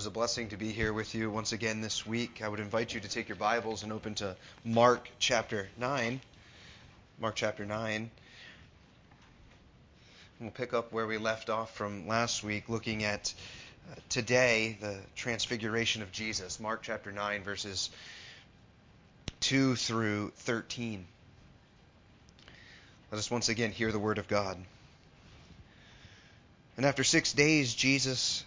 is a blessing to be here with you once again this week. I would invite you to take your Bibles and open to Mark chapter 9. Mark chapter 9. We'll pick up where we left off from last week, looking at uh, today the transfiguration of Jesus. Mark chapter 9, verses 2 through 13. Let us once again hear the word of God. And after six days, Jesus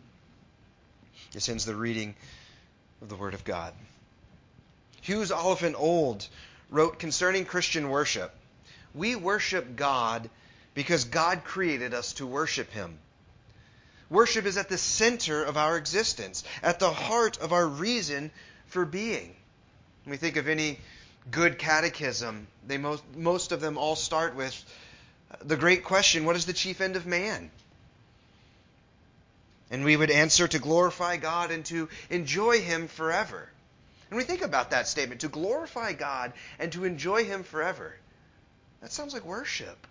This ends the reading of the Word of God. Hughes Oliphant Old wrote concerning Christian worship We worship God because God created us to worship Him. Worship is at the center of our existence, at the heart of our reason for being. When we think of any good catechism, they most, most of them all start with the great question what is the chief end of man? And we would answer to glorify God and to enjoy Him forever. And we think about that statement to glorify God and to enjoy Him forever. That sounds like worship.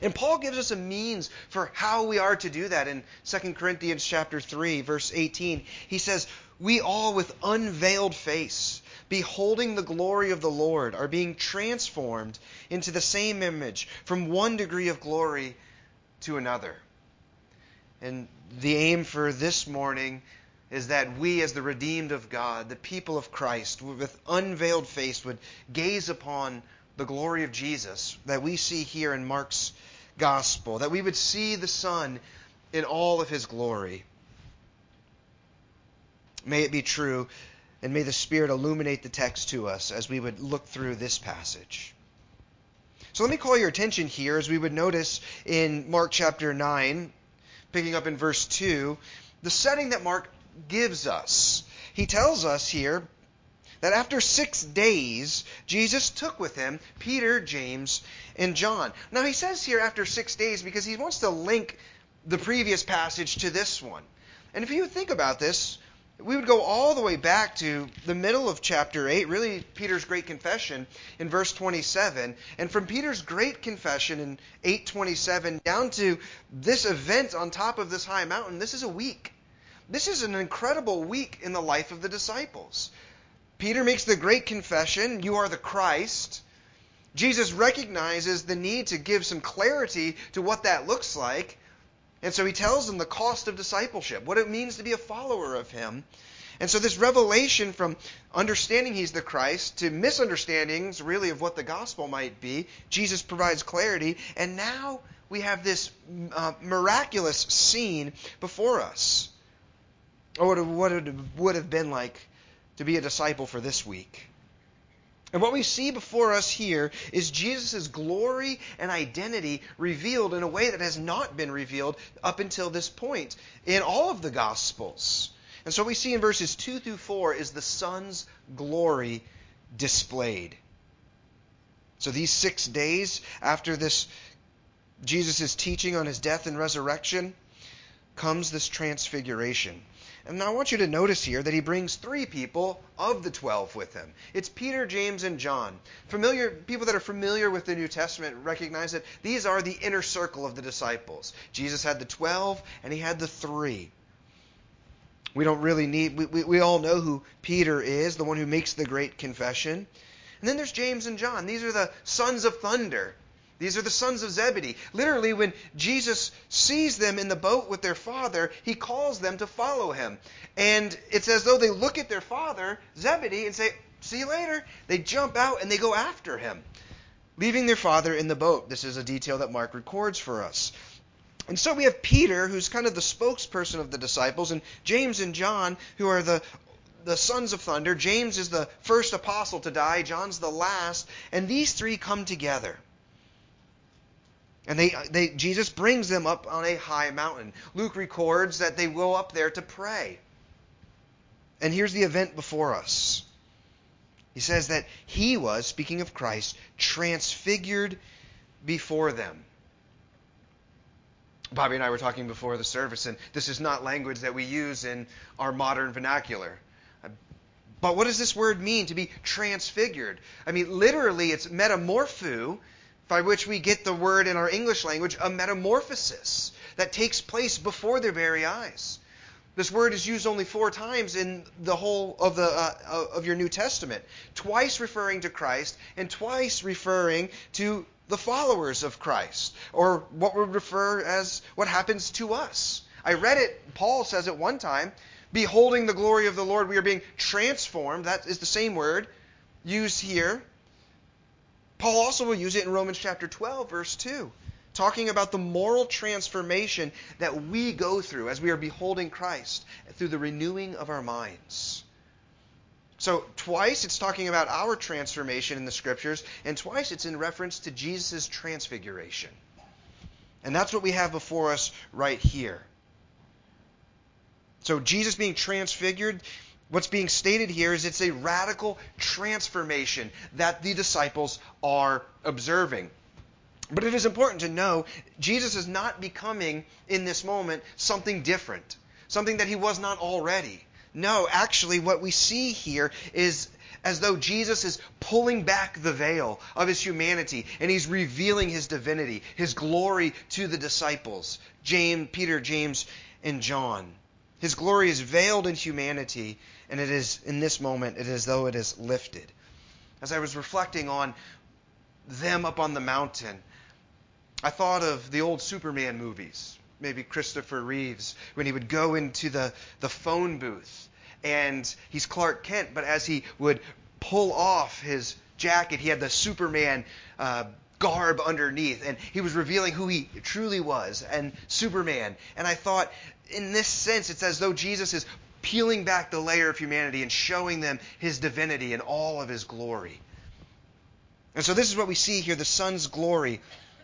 And Paul gives us a means for how we are to do that in 2 Corinthians chapter 3 verse 18. He says, "We all with unveiled face, beholding the glory of the Lord, are being transformed into the same image from one degree of glory to another." And the aim for this morning is that we, as the redeemed of God, the people of Christ, with unveiled face, would gaze upon the glory of Jesus that we see here in Mark's gospel, that we would see the Son in all of his glory. May it be true, and may the Spirit illuminate the text to us as we would look through this passage. So let me call your attention here as we would notice in Mark chapter 9, picking up in verse 2, the setting that Mark gives us. He tells us here that after six days, Jesus took with him Peter, James, and John. Now, he says here after six days because he wants to link the previous passage to this one. And if you think about this, we would go all the way back to the middle of chapter 8, really Peter's great confession in verse 27. And from Peter's great confession in 827 down to this event on top of this high mountain, this is a week. This is an incredible week in the life of the disciples. Peter makes the great confession, You are the Christ. Jesus recognizes the need to give some clarity to what that looks like. And so he tells them the cost of discipleship, what it means to be a follower of him. And so this revelation from understanding he's the Christ to misunderstandings really of what the gospel might be, Jesus provides clarity. And now we have this uh, miraculous scene before us. Or what it would have been like to be a disciple for this week. And what we see before us here is Jesus' glory and identity revealed in a way that has not been revealed up until this point in all of the Gospels. And so we see in verses 2 through 4 is the Son's glory displayed. So these six days after this Jesus' teaching on his death and resurrection comes this transfiguration. And I want you to notice here that he brings three people of the twelve with him. It's Peter, James, and John. Familiar people that are familiar with the New Testament recognize that these are the inner circle of the disciples. Jesus had the twelve, and he had the three. We don't really need, we, we, we all know who Peter is, the one who makes the great confession. And then there's James and John. These are the sons of thunder. These are the sons of Zebedee. Literally, when Jesus sees them in the boat with their father, he calls them to follow him. And it's as though they look at their father, Zebedee, and say, See you later. They jump out and they go after him, leaving their father in the boat. This is a detail that Mark records for us. And so we have Peter, who's kind of the spokesperson of the disciples, and James and John, who are the the sons of thunder. James is the first apostle to die, John's the last, and these three come together. And they, they, Jesus brings them up on a high mountain. Luke records that they go up there to pray. And here's the event before us. He says that he was, speaking of Christ, transfigured before them. Bobby and I were talking before the service, and this is not language that we use in our modern vernacular. But what does this word mean to be transfigured? I mean, literally, it's metamorpho, by which we get the word in our English language, a metamorphosis that takes place before their very eyes. This word is used only four times in the whole of the uh, of your New Testament, twice referring to Christ and twice referring to the followers of Christ, or what we refer as what happens to us. I read it. Paul says it one time, beholding the glory of the Lord, we are being transformed. That is the same word used here. Paul also will use it in Romans chapter 12, verse 2, talking about the moral transformation that we go through as we are beholding Christ through the renewing of our minds. So, twice it's talking about our transformation in the scriptures, and twice it's in reference to Jesus' transfiguration. And that's what we have before us right here. So, Jesus being transfigured, what's being stated here is it's a radical transformation that the disciples are observing. But it is important to know Jesus is not becoming, in this moment, something different, something that he was not already. No, actually, what we see here is as though Jesus is pulling back the veil of his humanity and he's revealing his divinity, his glory to the disciples James, Peter, James, and John. His glory is veiled in humanity, and it is in this moment, it is as though it is lifted. As I was reflecting on them up on the mountain, I thought of the old Superman movies maybe Christopher Reeves, when he would go into the, the phone booth and he's Clark Kent, but as he would pull off his jacket, he had the Superman uh, garb underneath, and he was revealing who he truly was, and Superman. And I thought, in this sense, it's as though Jesus is peeling back the layer of humanity and showing them his divinity and all of his glory. And so this is what we see here the Son's glory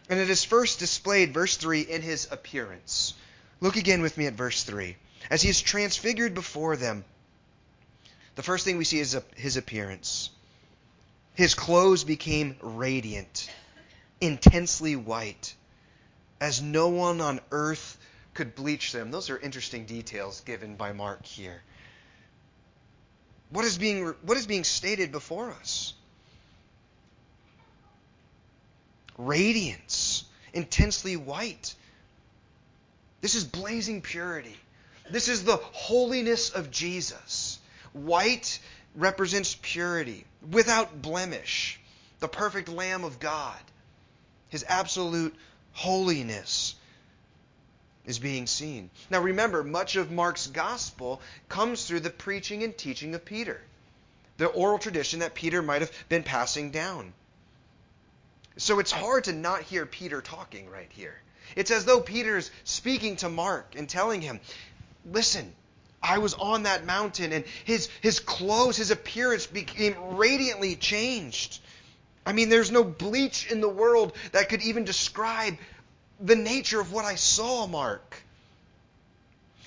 and it is first displayed, verse 3, in his appearance. Look again with me at verse 3. As he is transfigured before them, the first thing we see is his appearance. His clothes became radiant, intensely white, as no one on earth could bleach them. Those are interesting details given by Mark here. What is being, what is being stated before us? radiance, intensely white. This is blazing purity. This is the holiness of Jesus. White represents purity, without blemish, the perfect Lamb of God. His absolute holiness is being seen. Now remember, much of Mark's gospel comes through the preaching and teaching of Peter, the oral tradition that Peter might have been passing down. So it's hard to not hear Peter talking right here. It's as though Peter's speaking to Mark and telling him, listen, I was on that mountain and his, his clothes, his appearance became radiantly changed. I mean, there's no bleach in the world that could even describe the nature of what I saw, Mark.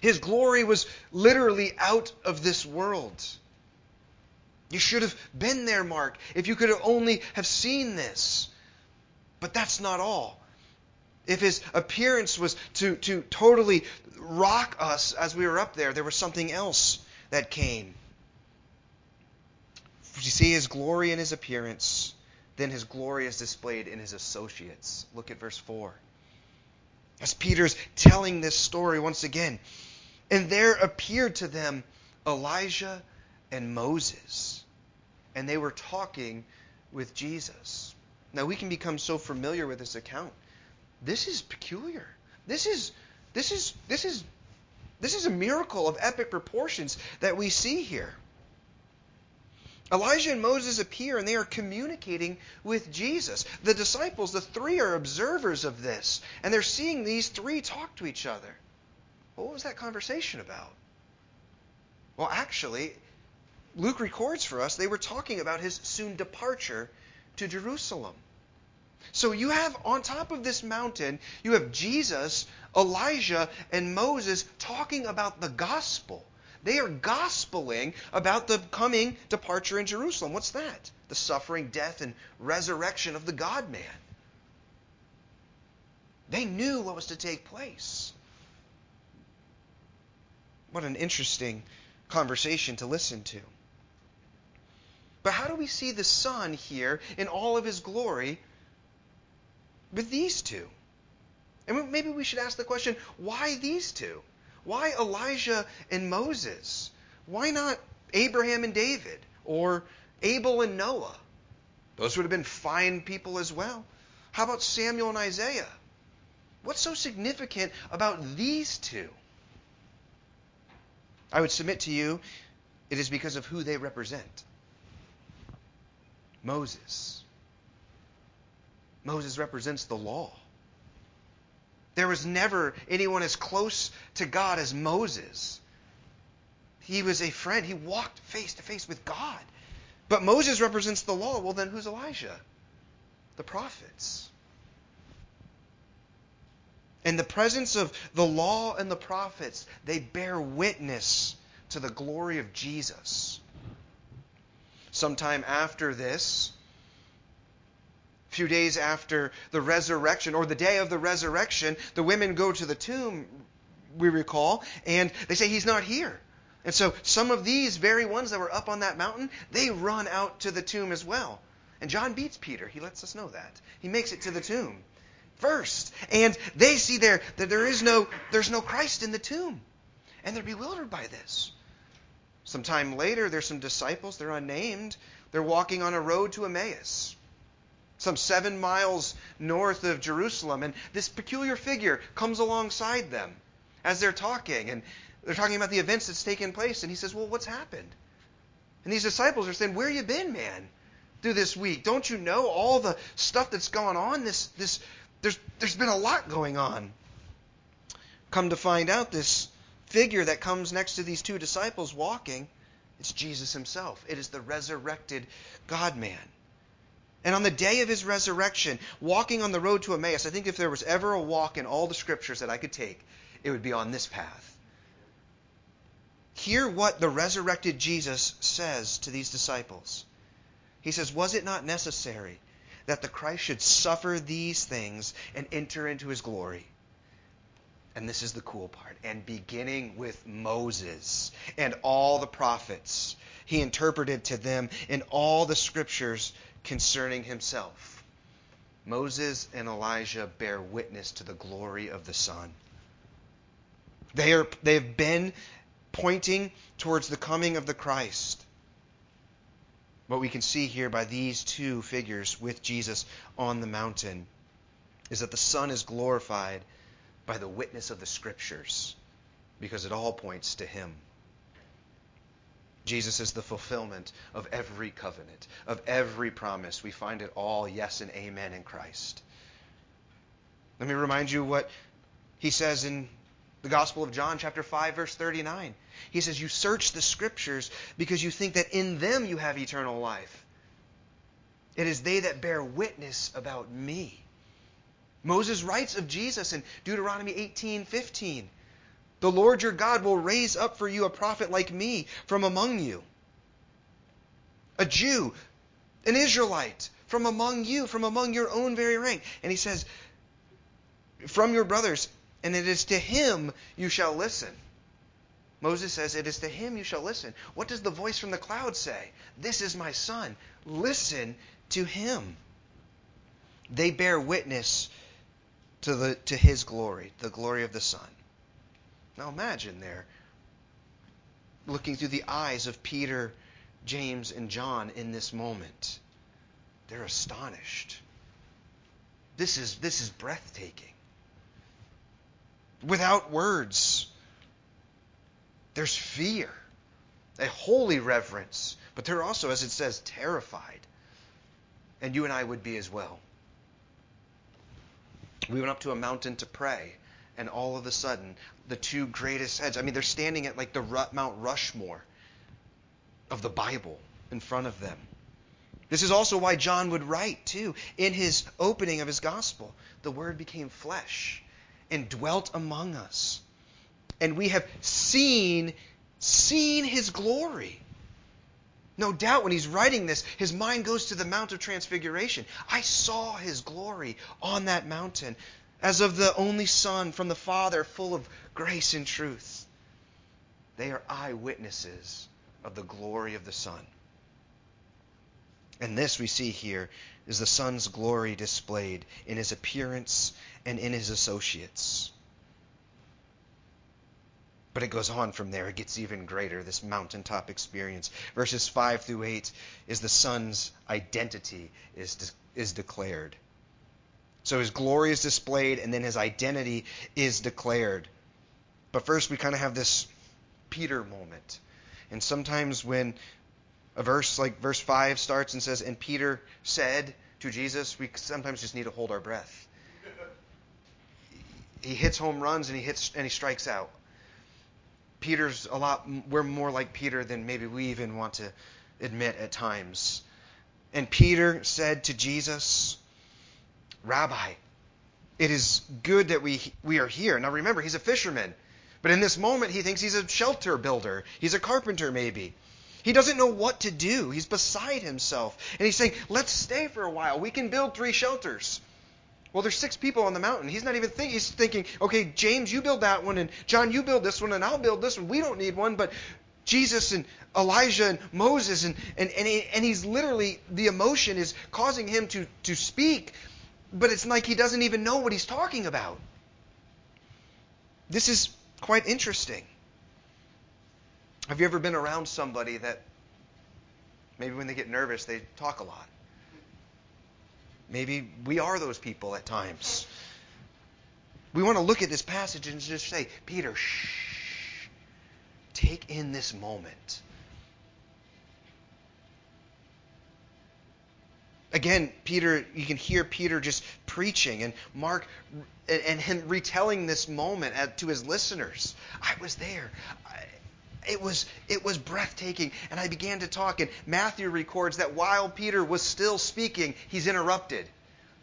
His glory was literally out of this world. You should have been there, Mark, if you could only have seen this. But that's not all. if his appearance was to, to totally rock us as we were up there, there was something else that came. You see his glory in his appearance, then his glory is displayed in his associates. Look at verse 4. As Peter's telling this story once again, and there appeared to them Elijah and Moses, and they were talking with Jesus. Now we can become so familiar with this account. This is peculiar. This is this is this is this is a miracle of epic proportions that we see here. Elijah and Moses appear and they are communicating with Jesus. The disciples, the three, are observers of this, and they're seeing these three talk to each other. What was that conversation about? Well, actually, Luke records for us they were talking about his soon departure to Jerusalem. So you have on top of this mountain, you have Jesus, Elijah, and Moses talking about the gospel. They are gospeling about the coming departure in Jerusalem. What's that? The suffering, death, and resurrection of the God man. They knew what was to take place. What an interesting conversation to listen to. But how do we see the Son here in all of his glory with these two? And maybe we should ask the question why these two? Why Elijah and Moses? Why not Abraham and David or Abel and Noah? Those would have been fine people as well. How about Samuel and Isaiah? What's so significant about these two? I would submit to you it is because of who they represent. Moses. Moses represents the law. There was never anyone as close to God as Moses. He was a friend. He walked face to face with God. But Moses represents the law. Well, then who's Elijah? The prophets. In the presence of the law and the prophets, they bear witness to the glory of Jesus. Sometime after this, few days after the resurrection, or the day of the resurrection, the women go to the tomb, we recall, and they say, He's not here. And so some of these very ones that were up on that mountain, they run out to the tomb as well. And John beats Peter. He lets us know that. He makes it to the tomb first. And they see there that there is no there's no Christ in the tomb. And they're bewildered by this. Sometime later, there's some disciples, they're unnamed. They're walking on a road to Emmaus some seven miles north of Jerusalem. And this peculiar figure comes alongside them as they're talking. And they're talking about the events that's taken place. And he says, Well, what's happened? And these disciples are saying, Where you been, man, through this week? Don't you know all the stuff that's gone on? This, this, there's, there's been a lot going on. Come to find out, this figure that comes next to these two disciples walking, it's Jesus himself. It is the resurrected God man. And on the day of his resurrection, walking on the road to Emmaus, I think if there was ever a walk in all the scriptures that I could take, it would be on this path. Hear what the resurrected Jesus says to these disciples. He says, Was it not necessary that the Christ should suffer these things and enter into his glory? And this is the cool part. And beginning with Moses and all the prophets, he interpreted to them in all the scriptures concerning himself. Moses and Elijah bear witness to the glory of the Son. They, are, they have been pointing towards the coming of the Christ. What we can see here by these two figures with Jesus on the mountain is that the Son is glorified by the witness of the Scriptures because it all points to Him. Jesus is the fulfillment of every covenant, of every promise. We find it all yes and amen in Christ. Let me remind you what he says in the Gospel of John, chapter 5, verse 39. He says, You search the Scriptures because you think that in them you have eternal life. It is they that bear witness about me. Moses writes of Jesus in Deuteronomy 18, 15. The Lord your God will raise up for you a prophet like me from among you. A Jew, an Israelite, from among you, from among your own very rank. And he says, from your brothers, and it is to him you shall listen. Moses says, It is to him you shall listen. What does the voice from the cloud say? This is my son. Listen to him. They bear witness to, the, to his glory, the glory of the Son. Now imagine there, looking through the eyes of Peter, James, and John in this moment. They're astonished. This is, this is breathtaking. Without words, there's fear, a holy reverence, but they're also, as it says, terrified. And you and I would be as well. We went up to a mountain to pray, and all of a sudden, the two greatest heads, I mean, they're standing at like the Mount Rushmore of the Bible in front of them. This is also why John would write, too, in his opening of his gospel the Word became flesh and dwelt among us. And we have seen, seen his glory. No doubt when he's writing this, his mind goes to the Mount of Transfiguration. I saw his glory on that mountain as of the only Son from the Father, full of grace and truth. They are eyewitnesses of the glory of the Son. And this we see here is the Son's glory displayed in his appearance and in his associates. But it goes on from there. It gets even greater, this mountaintop experience. Verses 5 through 8 is the Son's identity is, de- is declared. So his glory is displayed, and then his identity is declared. But first, we kind of have this Peter moment. And sometimes when a verse like verse 5 starts and says, And Peter said to Jesus, we sometimes just need to hold our breath. He hits home runs and he hits and he strikes out. Peter's a lot, we're more like Peter than maybe we even want to admit at times. And Peter said to Jesus, Rabbi, it is good that we, we are here. Now remember, he's a fisherman. But in this moment, he thinks he's a shelter builder. He's a carpenter, maybe. He doesn't know what to do. He's beside himself. And he's saying, Let's stay for a while. We can build three shelters. Well, there's six people on the mountain. He's not even thinking. He's thinking, okay, James, you build that one, and John, you build this one, and I'll build this one. We don't need one, but Jesus and Elijah and Moses, and and and, he, and he's literally the emotion is causing him to to speak, but it's like he doesn't even know what he's talking about. This is quite interesting. Have you ever been around somebody that maybe when they get nervous they talk a lot? Maybe we are those people at times. We want to look at this passage and just say, Peter, shh. Take in this moment. Again, Peter, you can hear Peter just preaching and Mark and, him retelling this moment to his listeners. I was there. it was it was breathtaking and i began to talk and matthew records that while peter was still speaking he's interrupted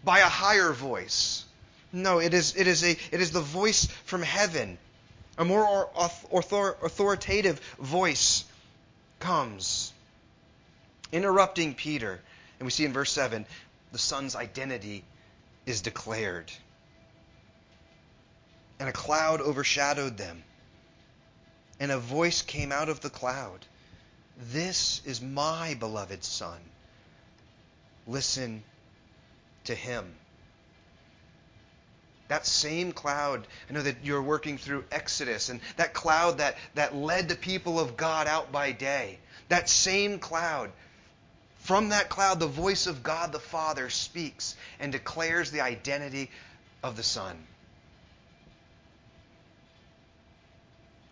by a higher voice no it is it is a it is the voice from heaven a more author, authoritative voice comes interrupting peter and we see in verse 7 the son's identity is declared and a cloud overshadowed them. And a voice came out of the cloud This is my beloved Son. Listen to him. That same cloud, I know that you're working through Exodus, and that cloud that, that led the people of God out by day, that same cloud, from that cloud, the voice of God the Father speaks and declares the identity of the Son.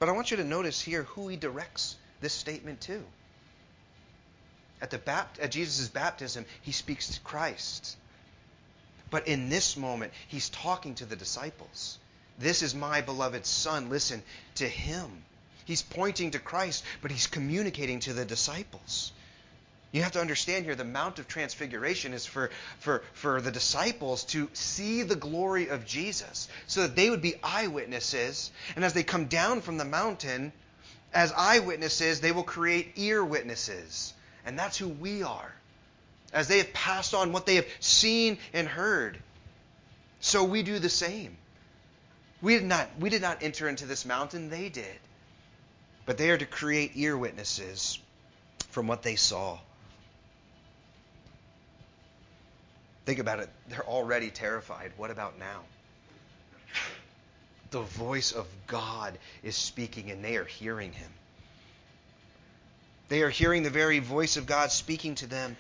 But I want you to notice here who he directs this statement to. At, the bapt- at Jesus' baptism, he speaks to Christ. But in this moment, he's talking to the disciples. This is my beloved Son. Listen to him. He's pointing to Christ, but he's communicating to the disciples. You have to understand here the Mount of Transfiguration is for, for, for the disciples to see the glory of Jesus so that they would be eyewitnesses. And as they come down from the mountain, as eyewitnesses, they will create ear witnesses. And that's who we are. As they have passed on what they have seen and heard, so we do the same. We did not, we did not enter into this mountain, they did. But they are to create ear witnesses from what they saw. Think about it. They're already terrified. What about now? The voice of God is speaking, and they are hearing him. They are hearing the very voice of God speaking to them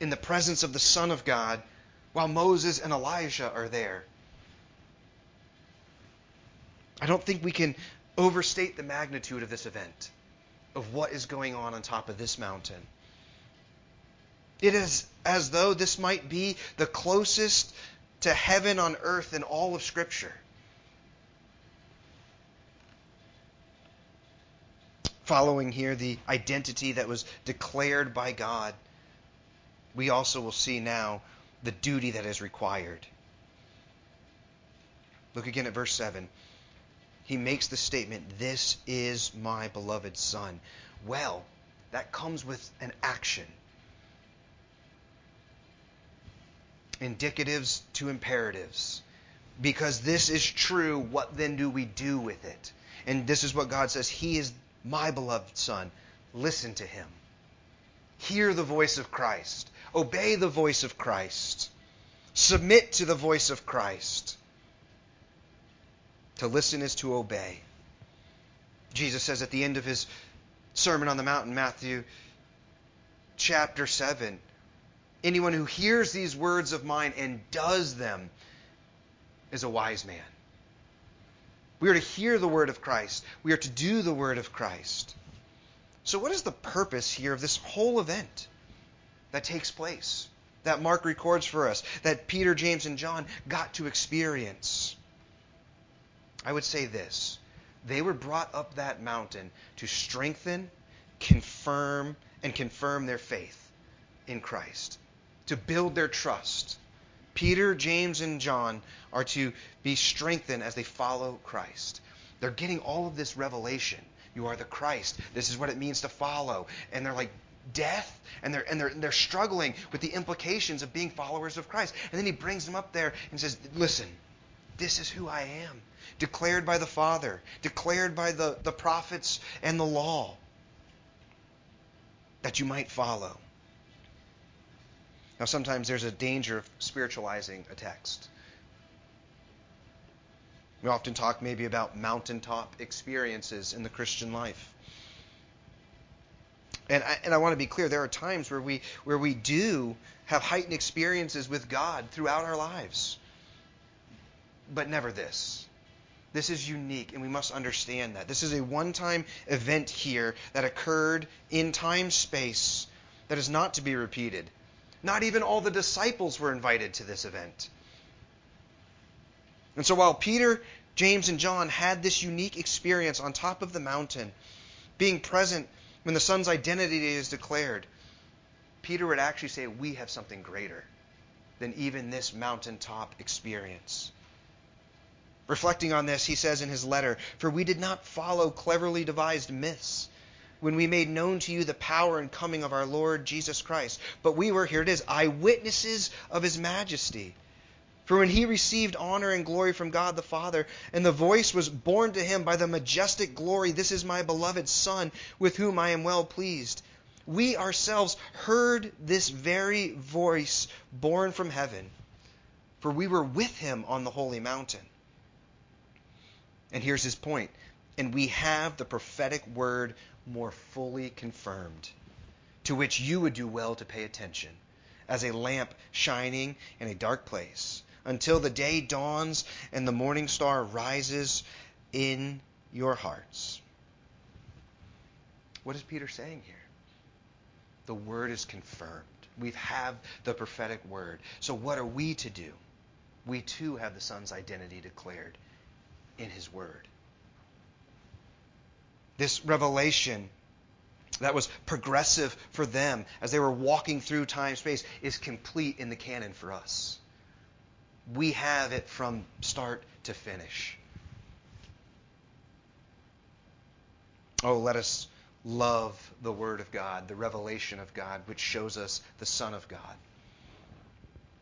in the presence of the Son of God while Moses and Elijah are there. I don't think we can overstate the magnitude of this event, of what is going on on top of this mountain. It is as though this might be the closest to heaven on earth in all of Scripture. Following here the identity that was declared by God, we also will see now the duty that is required. Look again at verse 7. He makes the statement, This is my beloved Son. Well, that comes with an action. Indicatives to imperatives. Because this is true, what then do we do with it? And this is what God says He is my beloved Son. Listen to Him. Hear the voice of Christ. Obey the voice of Christ. Submit to the voice of Christ. To listen is to obey. Jesus says at the end of his Sermon on the Mount in Matthew chapter 7 Anyone who hears these words of mine and does them is a wise man. We are to hear the word of Christ, we are to do the word of Christ. So, what is the purpose here of this whole event that takes place, that Mark records for us, that Peter, James, and John got to experience? I would say this they were brought up that mountain to strengthen, confirm, and confirm their faith in Christ, to build their trust. Peter, James, and John are to be strengthened as they follow Christ. They're getting all of this revelation. You are the Christ. This is what it means to follow. And they're like, death and they're and they're they're struggling with the implications of being followers of Christ. And then he brings them up there and says, "Listen, this is who I am, declared by the Father, declared by the, the prophets and the law, that you might follow. Now, sometimes there's a danger of spiritualizing a text. We often talk maybe about mountaintop experiences in the Christian life. And I, and I want to be clear, there are times where we, where we do have heightened experiences with God throughout our lives but never this. This is unique, and we must understand that. This is a one time event here that occurred in time space that is not to be repeated. Not even all the disciples were invited to this event. And so while Peter, James, and John had this unique experience on top of the mountain, being present when the Son's identity is declared, Peter would actually say, We have something greater than even this mountaintop experience. Reflecting on this, he says in his letter, For we did not follow cleverly devised myths when we made known to you the power and coming of our Lord Jesus Christ, but we were, here it is, eyewitnesses of his majesty. For when he received honor and glory from God the Father, and the voice was borne to him by the majestic glory, This is my beloved Son, with whom I am well pleased. We ourselves heard this very voice borne from heaven, for we were with him on the holy mountain. And here's his point. And we have the prophetic word more fully confirmed, to which you would do well to pay attention, as a lamp shining in a dark place, until the day dawns and the morning star rises in your hearts. What is Peter saying here? The word is confirmed. We have the prophetic word. So, what are we to do? We too have the Son's identity declared in His Word. This revelation that was progressive for them as they were walking through time space is complete in the canon for us. We have it from start to finish. Oh, let us love the Word of God, the revelation of God, which shows us the Son of God.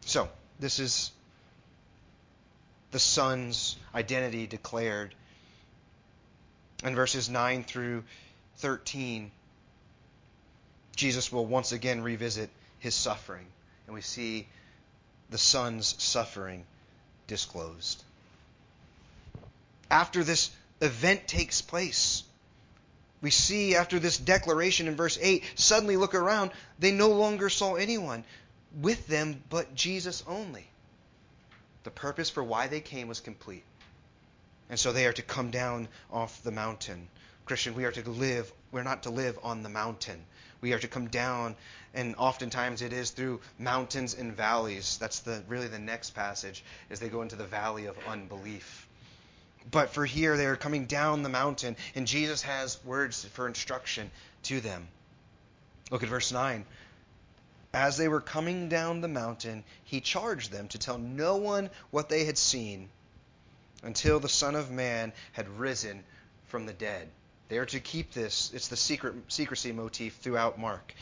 So, this is the Son's identity declared. In verses 9 through 13, Jesus will once again revisit his suffering, and we see the Son's suffering disclosed. After this event takes place, we see after this declaration in verse 8, suddenly look around, they no longer saw anyone with them but Jesus only. The purpose for why they came was complete. And so they are to come down off the mountain. Christian, we are to live, we're not to live on the mountain. We are to come down, and oftentimes it is through mountains and valleys. That's the really the next passage, as they go into the valley of unbelief. But for here, they are coming down the mountain, and Jesus has words for instruction to them. Look at verse 9. As they were coming down the mountain, he charged them to tell no one what they had seen until the Son of Man had risen from the dead. They are to keep this. It's the secret secrecy motif throughout Mark.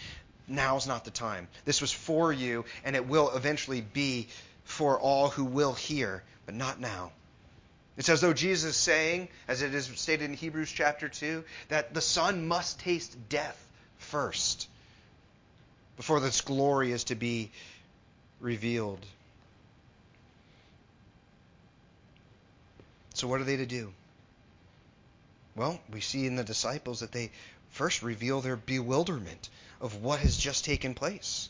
Now's not the time. This was for you, and it will eventually be for all who will hear, but not now. It's as though Jesus is saying, as it is stated in Hebrews chapter 2, that the Son must taste death first before this glory is to be revealed. So, what are they to do? Well, we see in the disciples that they first reveal their bewilderment of what has just taken place.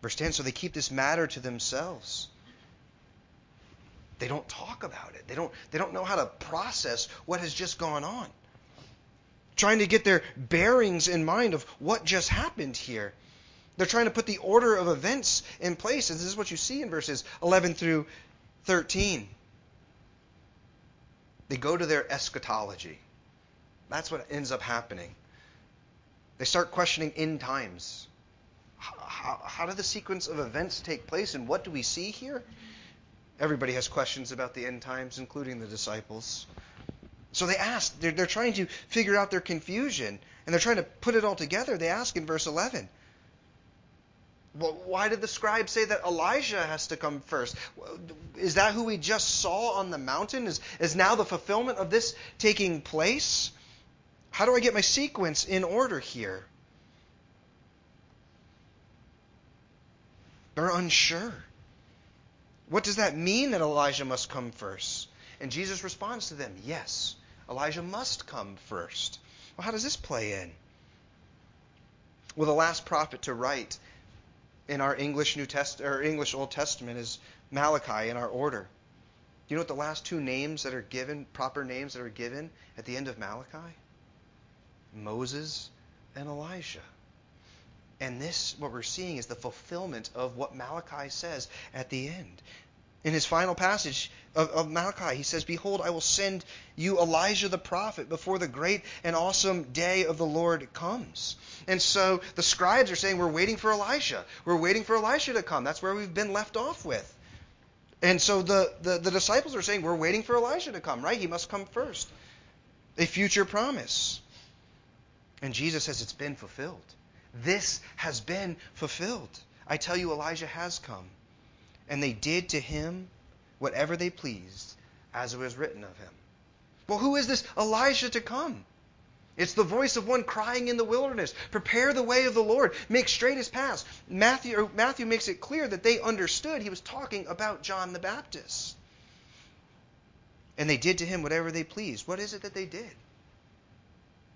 Verse 10 so they keep this matter to themselves. They don't talk about it. They don't, they don't know how to process what has just gone on. Trying to get their bearings in mind of what just happened here. They're trying to put the order of events in place. And this is what you see in verses 11 through 13. They go to their eschatology. That's what ends up happening. They start questioning end times. How, how, how the sequence of events take place, and what do we see here? Everybody has questions about the end times, including the disciples. So they ask, they're, they're trying to figure out their confusion, and they're trying to put it all together. They ask in verse 11, well, why did the scribe say that Elijah has to come first? Is that who we just saw on the mountain? Is, is now the fulfillment of this taking place? How do I get my sequence in order here? They're unsure. What does that mean that Elijah must come first? And Jesus responds to them, Yes, Elijah must come first. Well, how does this play in? Well, the last prophet to write in our English New Test or English Old Testament is Malachi in our order. Do you know what the last two names that are given, proper names that are given at the end of Malachi? Moses and Elijah. And this, what we're seeing, is the fulfillment of what Malachi says at the end. In his final passage of, of, Malachi, he says, Behold, I will send you Elijah the prophet before the great and awesome day of the Lord comes. And so the scribes are saying, We're waiting for Elijah. We're waiting for Elijah to come. That's where we've been left off with. And so the, the, the disciples are saying, We're waiting for Elijah to come, right? He must come first. A future promise. And Jesus says, It's been fulfilled. This has been fulfilled. I tell you, Elijah has come. And they did to him whatever they pleased, as it was written of him. Well, who is this Elijah to come? It's the voice of one crying in the wilderness, Prepare the way of the Lord, make straight his paths. Matthew, Matthew makes it clear that they understood he was talking about John the Baptist. And they did to him whatever they pleased. What is it that they did?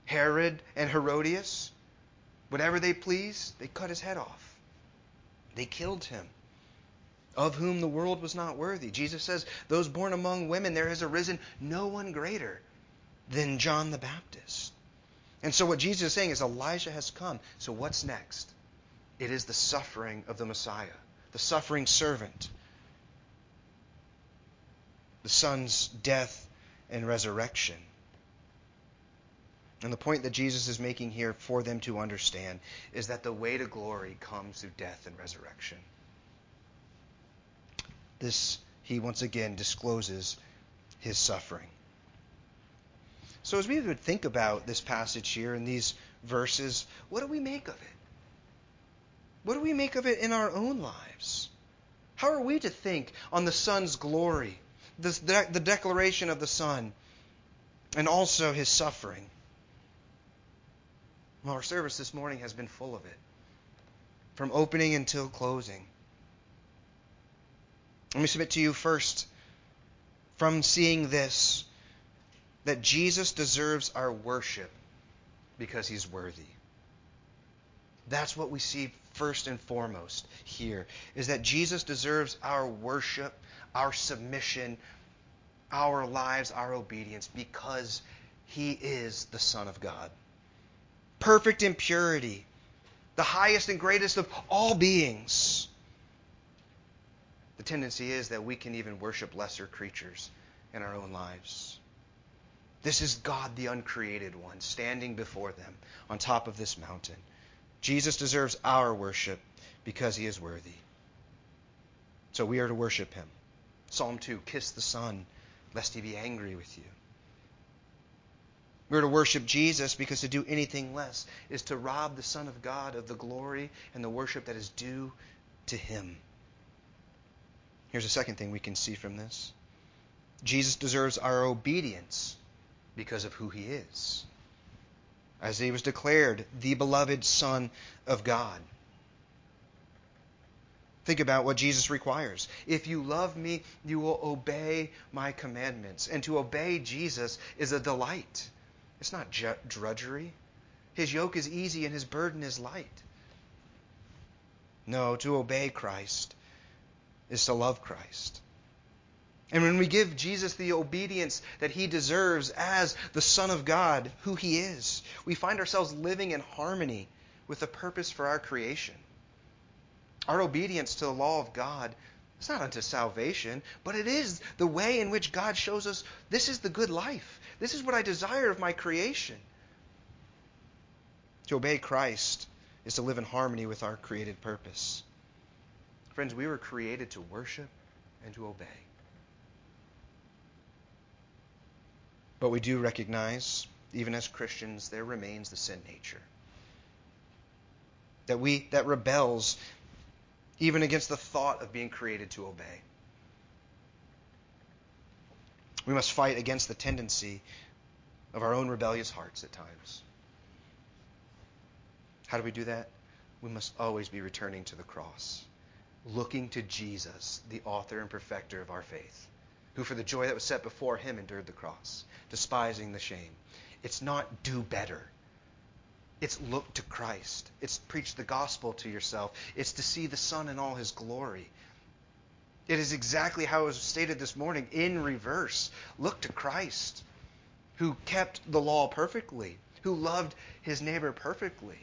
Herod and Herodias whatever they pleased, they cut his head off. They killed him, of whom the world was not worthy. Jesus says, Those born among women, there has arisen no one greater than John the Baptist. And so, what Jesus is saying is Elijah has come. So, what's next? It is the suffering of the Messiah, the suffering servant, the Son's death and resurrection. And the point that Jesus is making here for them to understand is that the way to glory comes through death and resurrection. This, he once again discloses his suffering. So, as we would think about this passage here and these verses, what do we make of it? What do we make of it in our own lives? How are we to think on the Son's glory, this, the, the declaration of the Son, and also his suffering? Well, our service this morning has been full of it, from opening until closing. Let me submit to you first, from seeing this, that Jesus deserves our worship because he's worthy. That's what we see first and foremost here is that Jesus deserves our worship, our submission, our lives, our obedience because he is the Son of God. Perfect in purity, the highest and greatest of all beings. The tendency is that we can even worship lesser creatures in our own lives. This is God, the uncreated one, standing before them on top of this mountain. Jesus deserves our worship because he is worthy. So we are to worship him. Psalm 2 Kiss the Son, lest he be angry with you. We're to worship Jesus because to do anything less is to rob the Son of God of the glory and the worship that is due to him. Here's a second thing we can see from this Jesus deserves our obedience because of who he is as he was declared the beloved Son of God. Think about what Jesus requires. If you love me, you will obey my commandments. And to obey Jesus is a delight. It's not drudgery. His yoke is easy and his burden is light. No, to obey Christ is to love Christ. And when we give Jesus the obedience that he deserves as the Son of God, who he is, we find ourselves living in harmony with the purpose for our creation. Our obedience to the law of God is not unto salvation, but it is the way in which God shows us this is the good life. This is what I desire of my creation. To obey Christ is to live in harmony with our created purpose. Friends, we were created to worship and to obey. But we do recognize, even as Christians, there remains the sin nature. That we that rebels even against the thought of being created to obey. We must fight against the tendency of our own rebellious hearts at times. How do we do that? We must always be returning to the cross, looking to Jesus, the author and perfecter of our faith who for the joy that was set before him endured the cross, despising the shame. It's not do better. It's look to Christ. It's preach the gospel to yourself. It's to see the Son in all his glory. It is exactly how it was stated this morning in reverse. Look to Christ, who kept the law perfectly, who loved his neighbor perfectly,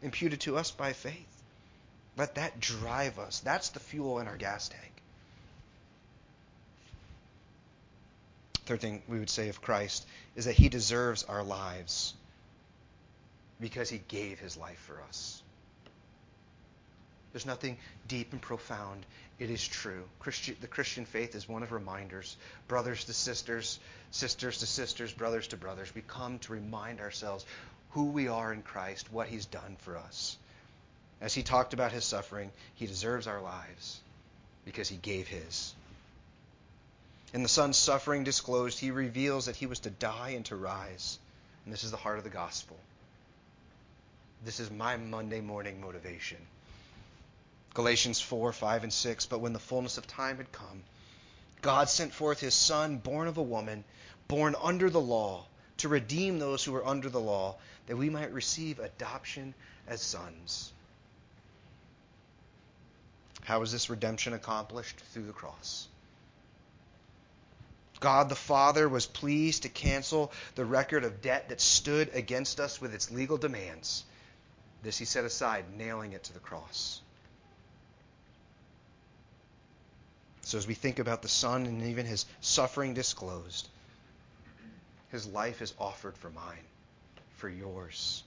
imputed to us by faith. Let that drive us. That's the fuel in our gas tank. Third thing we would say of Christ is that he deserves our lives because he gave his life for us. There's nothing deep and profound. It is true. Christi- the Christian faith is one of reminders. Brothers to sisters, sisters to sisters, brothers to brothers. We come to remind ourselves who we are in Christ, what he's done for us. As he talked about his suffering, he deserves our lives because he gave his. In the Son's suffering disclosed, he reveals that he was to die and to rise. And this is the heart of the gospel. This is my Monday morning motivation. Galatians 4, 5, and 6. But when the fullness of time had come, God sent forth his Son, born of a woman, born under the law, to redeem those who were under the law, that we might receive adoption as sons. How is this redemption accomplished? Through the cross. God the Father was pleased to cancel the record of debt that stood against us with its legal demands. This he set aside, nailing it to the cross. So, as we think about the Son and even his suffering disclosed, his life is offered for mine, for yours.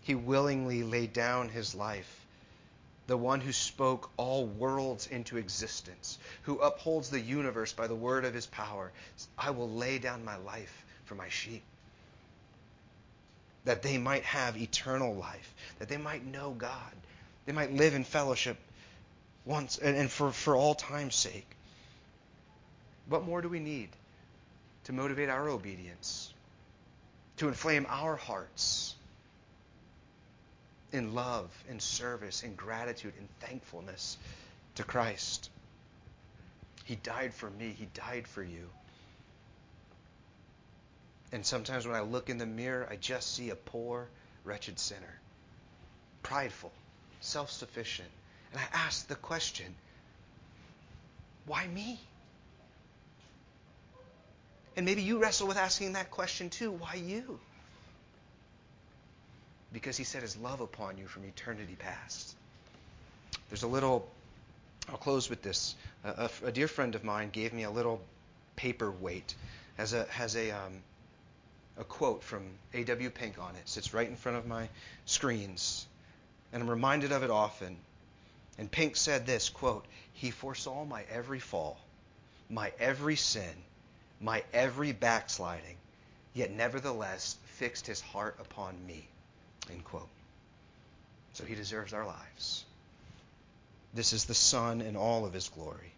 He willingly laid down his life the one who spoke all worlds into existence, who upholds the universe by the word of his power. I will lay down my life for my sheep. That they might have eternal life, that they might know God, they might live in fellowship once and, and for, for all time's sake. What more do we need to motivate our obedience, to inflame our hearts in love, in service, in gratitude, in thankfulness to Christ? He died for me, He died for you. And sometimes when I look in the mirror, I just see a poor, wretched sinner, prideful, self sufficient. And I ask the question why me? And maybe you wrestle with asking that question too. Why you? Because he set his love upon you from eternity past. There's a little, I'll close with this. A, a, a dear friend of mine gave me a little paperweight, has a, has a, um, a quote from A.W. Pink on it. it. Sits right in front of my screens. And I'm reminded of it often. And Pink said this quote, He foresaw my every fall, my every sin, my every backsliding, yet nevertheless fixed his heart upon me. End quote. So he deserves our lives. This is the Son in all of his glory.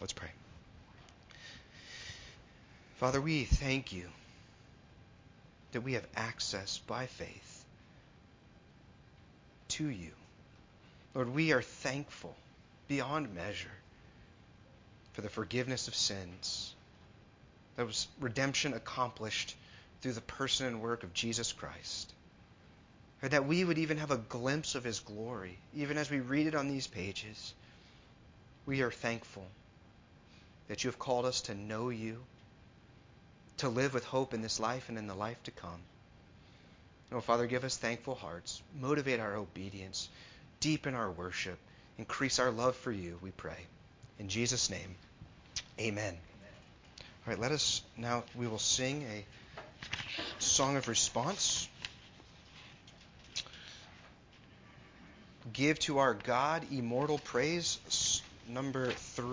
Let's pray. Father, we thank you that we have access by faith to you. Lord, we are thankful beyond measure for the forgiveness of sins. That was redemption accomplished through the person and work of Jesus Christ. Or that we would even have a glimpse of his glory, even as we read it on these pages. We are thankful that you have called us to know you, to live with hope in this life and in the life to come. Oh, Father, give us thankful hearts. Motivate our obedience. Deepen our worship. Increase our love for you, we pray. In Jesus' name. Amen. All right, let us now, we will sing a song of response. Give to our God immortal praise, number three.